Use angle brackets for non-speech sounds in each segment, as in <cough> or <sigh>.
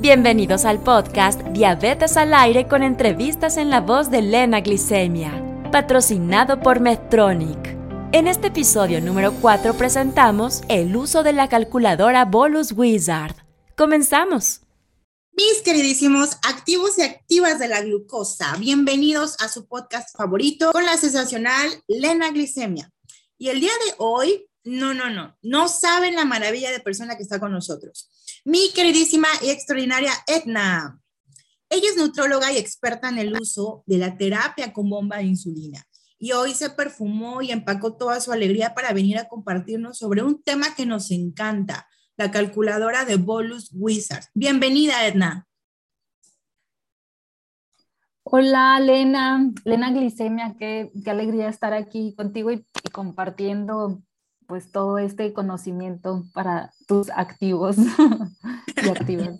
Bienvenidos al podcast Diabetes al aire con entrevistas en la voz de Lena Glicemia, patrocinado por Medtronic. En este episodio número 4 presentamos el uso de la calculadora Bolus Wizard. Comenzamos. Mis queridísimos activos y activas de la glucosa, bienvenidos a su podcast favorito con la sensacional Lena Glicemia. Y el día de hoy, no, no, no, no saben la maravilla de persona que está con nosotros mi queridísima y extraordinaria Edna. Ella es nutróloga y experta en el uso de la terapia con bomba de insulina. Y hoy se perfumó y empacó toda su alegría para venir a compartirnos sobre un tema que nos encanta, la calculadora de Bolus Wizard. Bienvenida, Edna. Hola, Lena, Lena Glicemia, qué, alegría estar aquí contigo y compartiendo pues todo este conocimiento para tus activos y activas.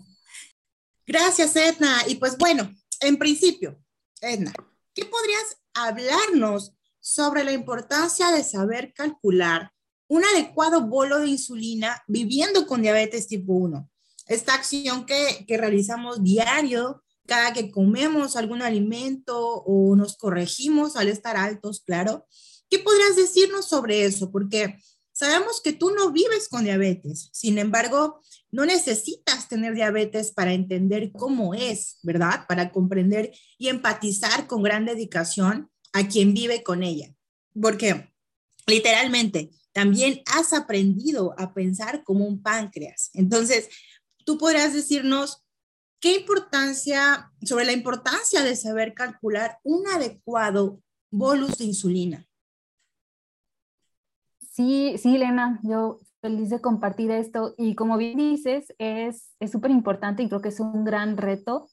<laughs> Gracias, Edna. Y pues bueno, en principio, Edna, ¿qué podrías hablarnos sobre la importancia de saber calcular un adecuado bolo de insulina viviendo con diabetes tipo 1? Esta acción que, que realizamos diario, cada que comemos algún alimento o nos corregimos al estar altos, claro. ¿Qué podrías decirnos sobre eso? Porque Sabemos que tú no vives con diabetes, sin embargo, no necesitas tener diabetes para entender cómo es, ¿verdad? Para comprender y empatizar con gran dedicación a quien vive con ella. Porque literalmente también has aprendido a pensar como un páncreas. Entonces, tú podrás decirnos qué importancia, sobre la importancia de saber calcular un adecuado bolus de insulina. Sí, sí, Elena, yo feliz de compartir esto. Y como bien dices, es súper importante y creo que es un gran reto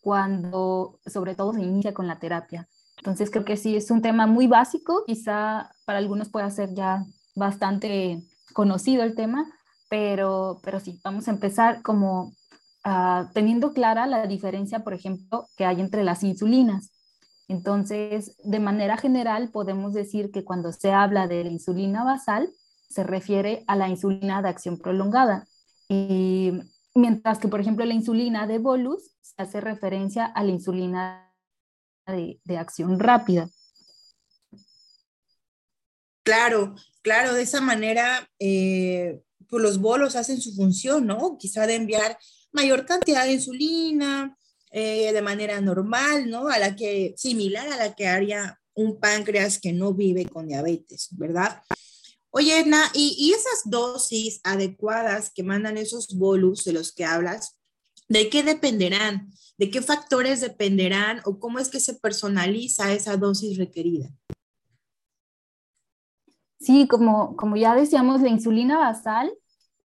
cuando sobre todo se inicia con la terapia. Entonces creo que sí, es un tema muy básico, quizá para algunos pueda ser ya bastante conocido el tema, pero, pero sí, vamos a empezar como ah, teniendo clara la diferencia, por ejemplo, que hay entre las insulinas. Entonces, de manera general, podemos decir que cuando se habla de la insulina basal, se refiere a la insulina de acción prolongada. Y mientras que, por ejemplo, la insulina de bolus se hace referencia a la insulina de, acción rápida. Claro, claro, de esa manera, eh, pues los bolos hacen su función, ¿no? Quizá de enviar mayor cantidad de insulina, eh, de manera normal, ¿no? A la que, similar a la que haría un páncreas que no vive con diabetes, ¿verdad? Oye, Edna, ¿y, esas dosis adecuadas que mandan esos bolus de los que hablas, ¿de qué dependerán? ¿De qué factores dependerán o cómo es que se personaliza esa dosis requerida? Sí, como, como ya decíamos, la insulina basal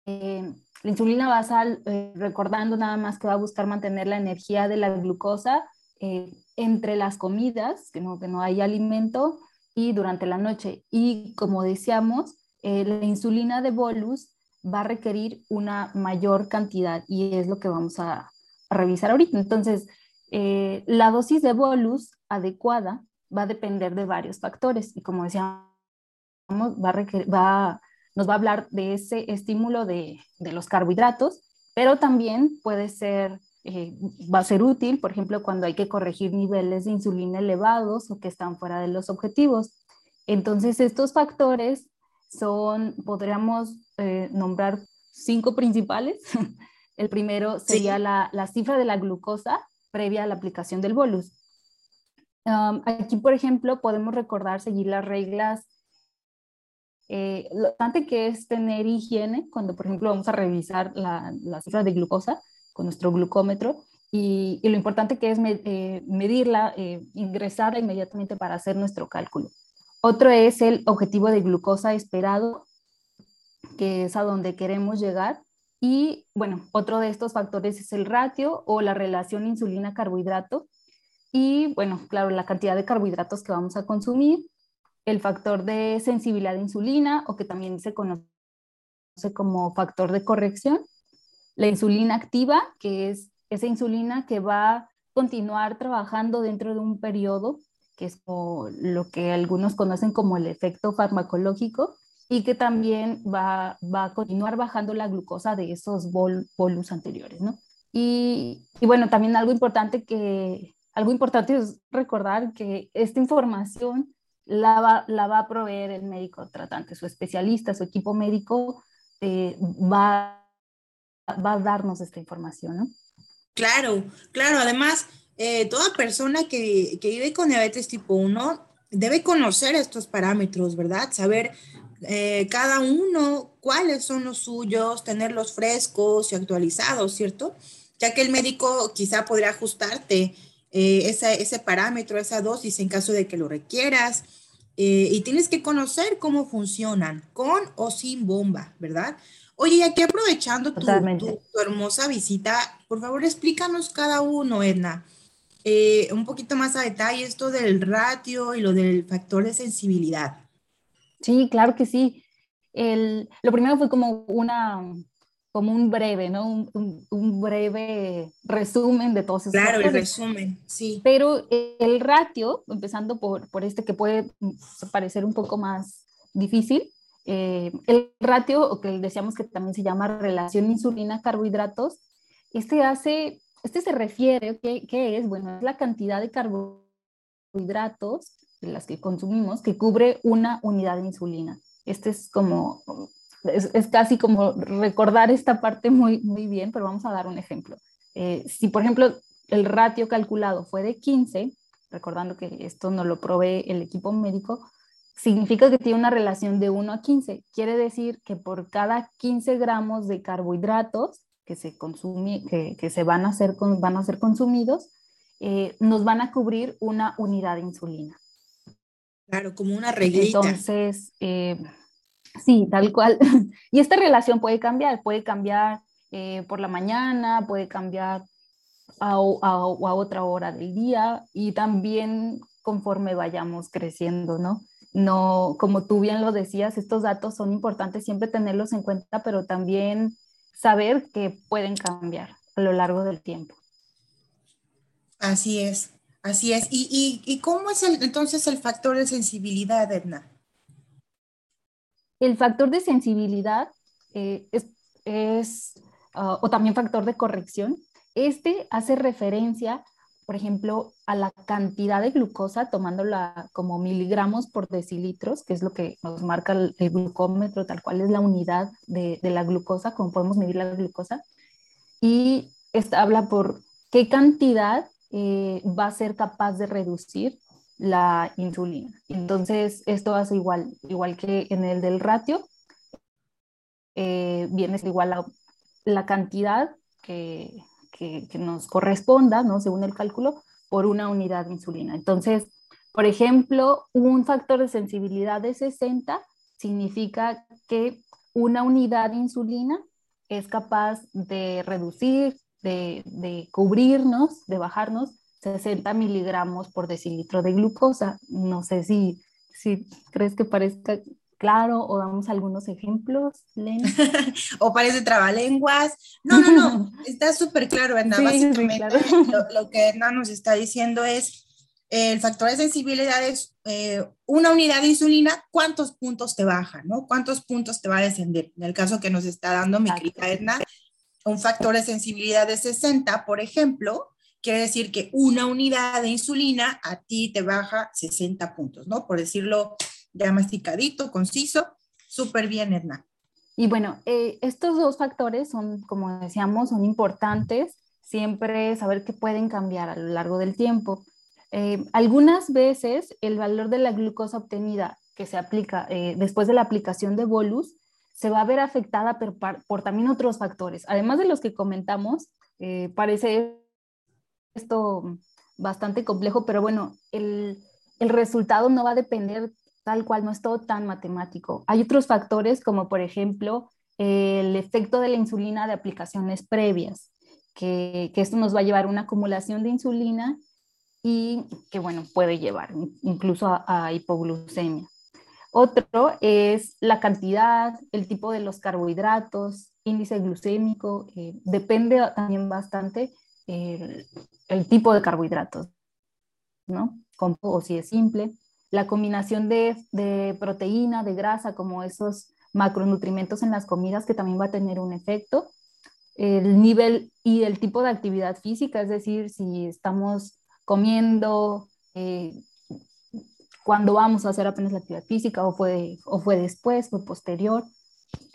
eh, la insulina basal, eh, recordando nada más que va a buscar mantener la energía de la glucosa eh, entre las comidas, que no, que no hay alimento, y durante la noche. Y como decíamos, eh, la insulina de bolus va a requerir una mayor cantidad y es lo que vamos a, revisar ahorita. Entonces, la dosis de bolus adecuada va a depender de varios factores y como decíamos, va a, requerir, va nos va a hablar de ese estímulo de, los carbohidratos, pero también puede ser, eh, va a ser útil, por ejemplo, cuando hay que corregir niveles de insulina elevados o que están fuera de los objetivos. Entonces, estos factores son, podríamos eh, nombrar cinco principales. <laughs> El primero sería la, cifra de la glucosa previa a la aplicación del bolus. aquí, por ejemplo, podemos recordar seguir las reglas eh, lo importante que es tener higiene cuando, por ejemplo, vamos a revisar la, la cifra de glucosa con nuestro glucómetro y, lo importante que es eh, medirla, eh, ingresarla inmediatamente para hacer nuestro cálculo. Otro es el objetivo de glucosa esperado, que es a donde queremos llegar. Y bueno, otro de estos factores es el ratio o la relación insulina-carbohidrato. Y bueno, claro, la cantidad de carbohidratos que vamos a consumir el factor de sensibilidad de insulina o que también se conoce como factor de corrección, la insulina activa, que es esa insulina que va a continuar trabajando dentro de un periodo, que es lo que algunos conocen como el efecto farmacológico, y que también va, va, a continuar bajando la glucosa de esos bol, bolus anteriores, ¿no? Y, y, bueno, también algo importante que algo importante es recordar que esta información la va, la va a proveer el médico tratante, su especialista, su equipo médico eh, va, va a darnos esta información, ¿no? Claro, claro. Además, eh, toda persona que, que, vive con diabetes tipo 1 debe conocer estos parámetros, ¿verdad? Saber eh, cada uno cuáles son los suyos, tenerlos frescos y actualizados, ¿cierto? Ya que el médico quizá podría ajustarte eh, ese, ese, parámetro, esa dosis en caso de que lo requieras. y tienes que conocer cómo funcionan, con o sin bomba, ¿verdad? Oye, y aquí aprovechando tu, tu, hermosa visita, por favor explícanos cada uno, Edna, eh, un poquito más a detalle esto del ratio y lo del factor de sensibilidad. Sí, claro que sí. El, lo primero fue como una como un breve, ¿no? Un, un, breve resumen de todos esos Claro, factores. el resumen, sí. Pero el ratio, empezando por, por este que puede parecer un poco más difícil, eh, el ratio, o que decíamos que también se llama relación insulina-carbohidratos, este hace, este se refiere, ¿qué, ¿qué, es? Bueno, es la cantidad de carbohidratos de las que consumimos que cubre una unidad de insulina. Este es como, es, es casi como recordar esta parte muy, muy bien, pero vamos a dar un ejemplo. Eh, si, por ejemplo, el ratio calculado fue de 15, recordando que esto no lo provee el equipo médico, significa que tiene una relación de 1 a 15. Quiere decir que por cada 15 gramos de carbohidratos que se, consume, que, que se van, a ser, van a ser consumidos, eh, nos van a cubrir una unidad de insulina. Claro, como una reglita. Entonces, eh, sí, tal cual. <laughs> y esta relación puede cambiar, puede cambiar eh, por la mañana, puede cambiar a, a, otra hora del día y también conforme vayamos creciendo, ¿no? no, como tú bien lo decías, estos datos son importantes siempre tenerlos en cuenta, pero también saber que pueden cambiar a lo largo del tiempo. Así es, así es. ¿Y, y, y cómo es el, entonces el factor de sensibilidad, Edna? El factor de sensibilidad eh, es, uh, o también factor de corrección. Este hace referencia por ejemplo, a la cantidad de glucosa, tomándola como miligramos por decilitros, que es lo que nos marca el, el glucómetro, tal cual es la unidad de, de, la glucosa, como podemos medir la glucosa. Y esta habla por qué cantidad eh, va a ser capaz de reducir la insulina. Entonces, esto hace igual, igual que en el del ratio, eh, viene igual a la cantidad que que, nos corresponda, ¿no? según el cálculo, por una unidad de insulina. Entonces, por ejemplo, un factor de sensibilidad de 60 significa que una unidad de insulina es capaz de reducir, de, de cubrirnos, de bajarnos 60 miligramos por decilitro de glucosa. No sé si, si crees que parezca claro o damos algunos ejemplos, Lena? <laughs> o parece trabalenguas. No, no, no, <laughs> está súper claro, Edna. Sí, Básicamente sí, claro. <laughs> lo, lo, que Edna nos está diciendo es el factor de sensibilidad es eh, una unidad de insulina, ¿cuántos puntos te baja? ¿no? ¿Cuántos puntos te va a descender? En el caso que nos está dando mi querida Edna, un factor de sensibilidad de 60, por ejemplo, quiere decir que una unidad de insulina a ti te baja 60 puntos, ¿no? Por decirlo ya masticadito, conciso, súper bien, Edna. Y bueno, eh, estos dos factores son, como decíamos, son importantes, siempre saber que pueden cambiar a lo largo del tiempo. Eh, algunas veces el valor de la glucosa obtenida que se aplica eh, después de la aplicación de bolus se va a ver afectada por, por también otros factores. Además de los que comentamos, eh, parece esto bastante complejo, pero bueno, el, el resultado no va a depender tal cual, no es todo tan matemático. Hay otros factores como por ejemplo el efecto de la insulina de aplicaciones previas, que, que esto nos va a llevar a una acumulación de insulina y que bueno, puede llevar incluso a, hipoglucemia. Otro es la cantidad, el tipo de los carbohidratos, índice glucémico, eh, depende también bastante el, el, tipo de carbohidratos, ¿no? Como, o si es simple la combinación de, de proteína, de grasa, como esos macronutrientes en las comidas que también va a tener un efecto. El nivel y el tipo de actividad física, es decir, si estamos comiendo, eh, cuando vamos a hacer apenas la actividad física o fue, o fue después, fue posterior,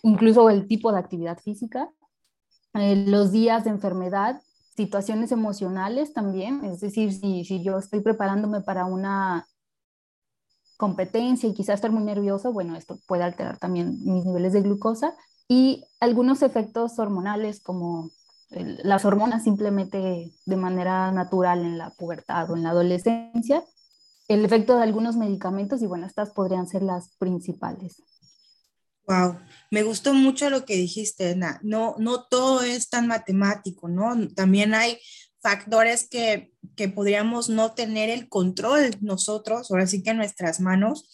incluso el tipo de actividad física, eh, los días de enfermedad, situaciones emocionales también, es decir, si, si yo estoy preparándome para una competencia y quizás estar muy nervioso, bueno, esto puede alterar también mis niveles de glucosa y algunos efectos hormonales como las hormonas simplemente de manera natural en la pubertad o en la adolescencia, el efecto de algunos medicamentos y bueno, estas podrían ser las principales. Wow, me gustó mucho lo que dijiste, No, no todo es tan matemático, ¿no? También hay factores que, que podríamos no tener el control nosotros, ahora sí que en nuestras manos,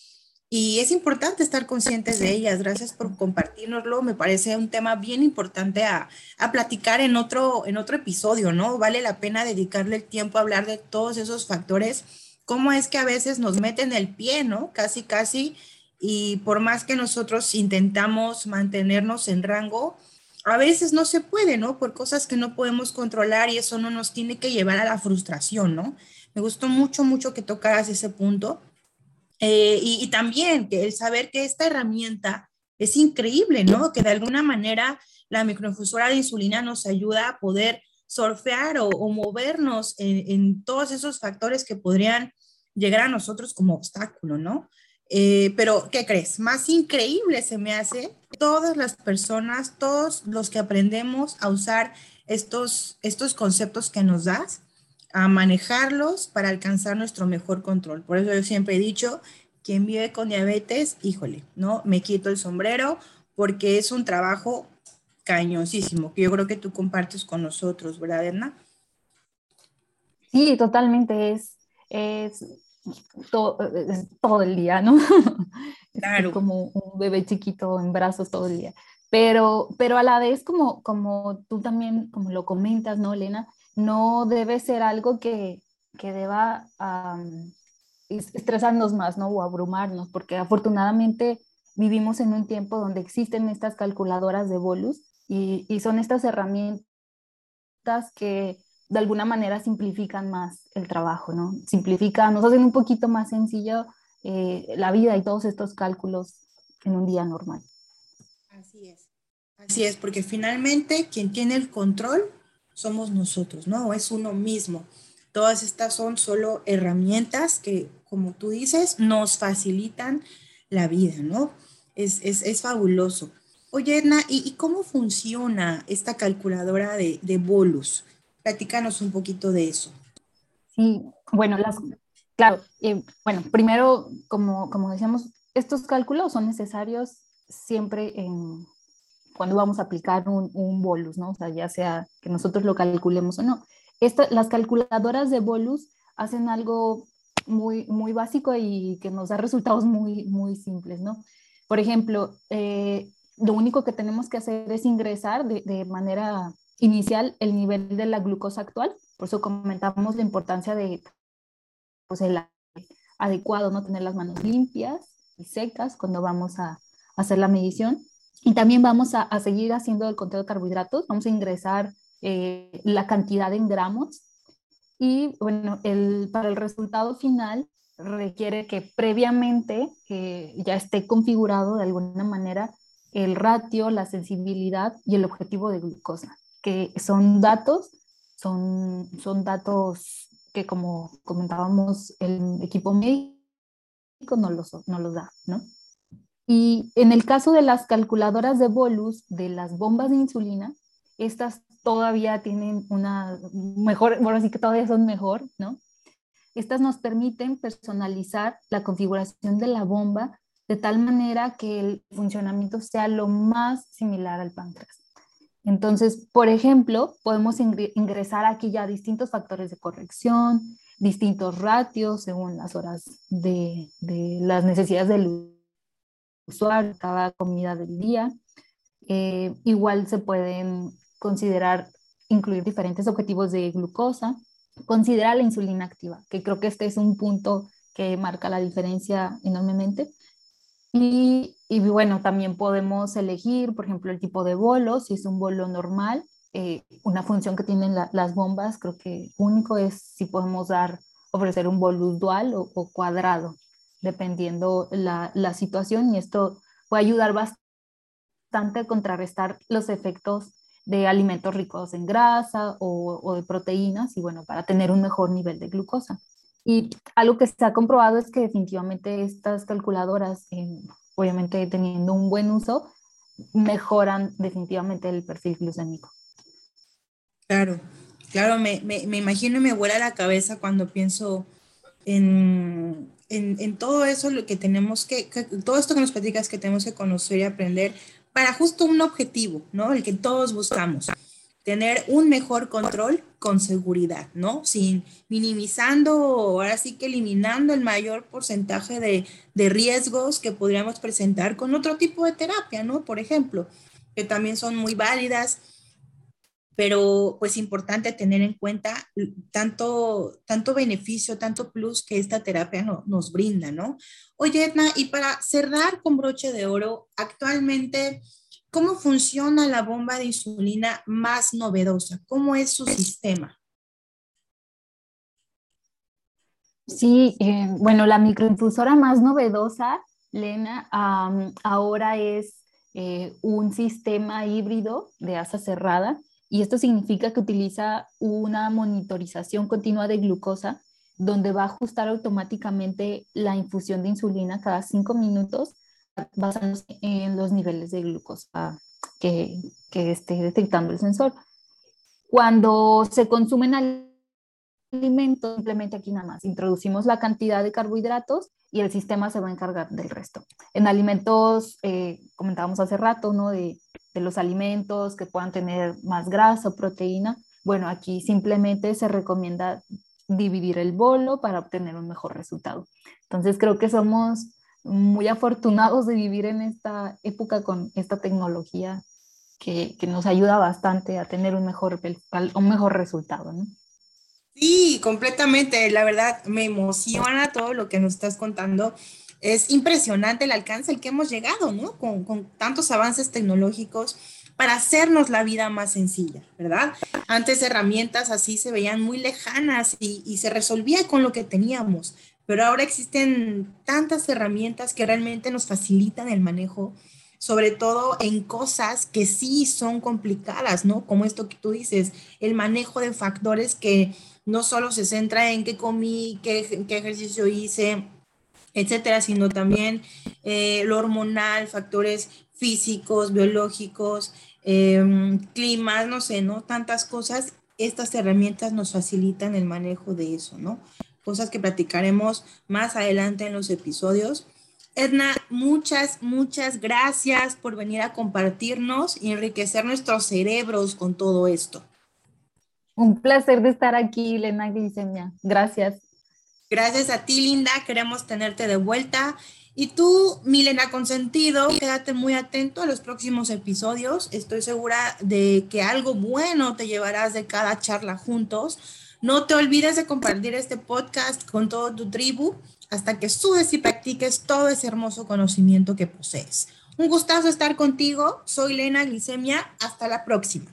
y es importante estar conscientes de ellas. Gracias por compartirnoslo. Me parece un tema bien importante a, a, platicar en otro, en otro episodio, ¿no? Vale la pena dedicarle el tiempo a hablar de todos esos factores, cómo es que a veces nos meten el pie, ¿no? Casi, casi, y por más que nosotros intentamos mantenernos en rango, a veces no se puede, ¿no? Por cosas que no podemos controlar y eso no nos tiene que llevar a la frustración, ¿no? Me gustó mucho, mucho que tocaras ese punto. Eh, y, también que el saber que esta herramienta es increíble, ¿no? Que de alguna manera la microinfusora de insulina nos ayuda a poder surfear o, movernos en, en, todos esos factores que podrían llegar a nosotros como obstáculo, ¿no? Eh, pero, ¿qué crees? Más increíble se me hace todas las personas, todos los que aprendemos a usar estos, estos conceptos que nos das, a manejarlos para alcanzar nuestro mejor control. Por eso yo siempre he dicho, quien vive con diabetes, híjole, ¿no? Me quito el sombrero porque es un trabajo cañosísimo que yo creo que tú compartes con nosotros, ¿verdad, Edna? Sí, totalmente. Es, es todo, todo el día, ¿no? <laughs> Claro. como un bebé chiquito en brazos todo el día. Pero, pero a la vez, como, como tú también, como lo comentas, ¿no, Elena? No debe ser algo que, que deba estresarnos más, ¿no? O abrumarnos, porque afortunadamente vivimos en un tiempo donde existen estas calculadoras de bolus y, y son estas herramientas que de alguna manera simplifican más el trabajo, ¿no? Simplifican, nos hacen un poquito más sencillo eh, la vida y todos estos cálculos en un día normal. Así es, así es, porque finalmente quien tiene el control somos nosotros, ¿no? Es uno mismo. Todas estas son solo herramientas que, como tú dices, nos facilitan la vida, ¿no? Es, es, es fabuloso. Oye, Edna, ¿y, cómo funciona esta calculadora de, de bolus? Platícanos un poquito de eso. Sí, bueno, las, claro, eh, bueno, primero, como, como decíamos, estos cálculos son necesarios siempre en, cuando vamos a aplicar un, un, bolus, ¿no? O sea, ya sea que nosotros lo calculemos o no. Esta, las calculadoras de bolus hacen algo muy, muy básico y que nos da resultados muy, muy simples, ¿no? Por ejemplo, eh, lo único que tenemos que hacer es ingresar de, de manera inicial el nivel de la glucosa actual. Por eso comentamos la importancia de pues, el adecuado, no tener las manos limpias y secas cuando vamos a, hacer la medición. Y también vamos a, seguir haciendo el conteo de carbohidratos. Vamos a ingresar eh, la cantidad en gramos. Y bueno, el, para el resultado final requiere que previamente ya esté configurado de alguna manera el ratio, la sensibilidad y el objetivo de glucosa que son datos, son, son datos que como comentábamos, el equipo médico no los, no los da, ¿no? Y en el caso de las calculadoras de bolus, de las bombas de insulina, estas todavía tienen una mejor, bueno, sí que todavía son mejor, ¿no? Estas nos permiten personalizar la configuración de la bomba de tal manera que el funcionamiento sea lo más similar al páncreas. Entonces, por ejemplo, podemos ingresar aquí ya distintos factores de corrección, distintos ratios según las horas de, las necesidades del usuario, cada comida del día. Eh, igual se pueden considerar incluir diferentes objetivos de glucosa, considerar la insulina activa, que creo que este es un punto que marca la diferencia enormemente. Y, bueno, también podemos elegir, por ejemplo, el tipo de bolo, si es un bolo normal, eh, una función que tienen las bombas, creo que único es si podemos dar, ofrecer un bolo dual o, cuadrado, dependiendo la, situación, y esto puede ayudar bastante a contrarrestar los efectos de alimentos ricos en grasa o de proteínas, y bueno, para tener un mejor nivel de glucosa. Y algo que se ha comprobado es que definitivamente estas calculadoras, obviamente teniendo un buen uso, mejoran definitivamente el perfil glucémico. Claro, claro, me, me, me imagino y me vuela la cabeza cuando pienso en, en, en, todo eso, lo que tenemos que, que, todo esto que nos platicas que tenemos que conocer y aprender para justo un objetivo, ¿no? El que todos buscamos tener un mejor control con seguridad, ¿no? Sin minimizando, ahora sí que eliminando el mayor porcentaje de, de, riesgos que podríamos presentar con otro tipo de terapia, ¿no? Por ejemplo, que también son muy válidas, pero pues importante tener en cuenta tanto, tanto beneficio, tanto plus que esta terapia no, nos brinda, ¿no? Oye, Edna, y para cerrar con broche de oro, actualmente ¿Cómo funciona la bomba de insulina más novedosa? ¿Cómo es su sistema? Sí, eh, bueno, la microinfusora más novedosa, Lena, ahora es eh, un sistema híbrido de asa cerrada y esto significa que utiliza una monitorización continua de glucosa donde va a ajustar automáticamente la infusión de insulina cada cinco minutos basándose en los niveles de glucosa que, que esté detectando el sensor. Cuando se consumen alimentos, simplemente aquí nada más introducimos la cantidad de carbohidratos y el sistema se va a encargar del resto. En alimentos, eh, comentábamos hace rato, ¿no? De, de, los alimentos que puedan tener más grasa o proteína. Bueno, aquí simplemente se recomienda dividir el bolo para obtener un mejor resultado. Entonces creo que somos muy afortunados de vivir en esta época con esta tecnología que, que nos ayuda bastante a tener un mejor, un mejor resultado, ¿no? Sí, completamente. La verdad, me emociona todo lo que nos estás contando. Es impresionante el alcance al que hemos llegado, ¿no? Con, con tantos avances tecnológicos para hacernos la vida más sencilla, ¿verdad? Antes herramientas así se veían muy lejanas y, y se resolvía con lo que teníamos pero ahora existen tantas herramientas que realmente nos facilitan el manejo, sobre todo en cosas que sí son complicadas, ¿no? Como esto que tú dices, el manejo de factores que no solo se centra en qué comí, qué, qué ejercicio hice, etcétera, sino también eh, lo hormonal, factores físicos, biológicos, eh, climas, no sé, ¿no? Tantas cosas. Estas herramientas nos facilitan el manejo de eso, ¿no? Cosas que platicaremos más adelante en los episodios. Edna, muchas, muchas gracias por venir a compartirnos y enriquecer nuestros cerebros con todo esto. Un placer de estar aquí, Elena Glicemia. Gracias. Gracias a ti, Linda. Queremos tenerte de vuelta. Y tú, Milena Consentido, quédate muy atento a los próximos episodios. Estoy segura de que algo bueno te llevarás de cada charla juntos no te olvides de compartir este podcast con todo tu tribu hasta que subes y practiques todo ese hermoso conocimiento que posees. Un gustazo estar contigo. Soy Lena Glicemia. Hasta la próxima.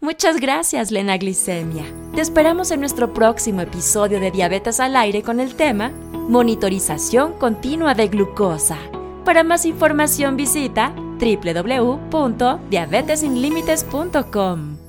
Muchas gracias, Lena Glicemia. Te esperamos en nuestro próximo episodio de Diabetes al Aire con el tema Monitorización continua de glucosa. Para más información visita www.diabetesinlimites.com.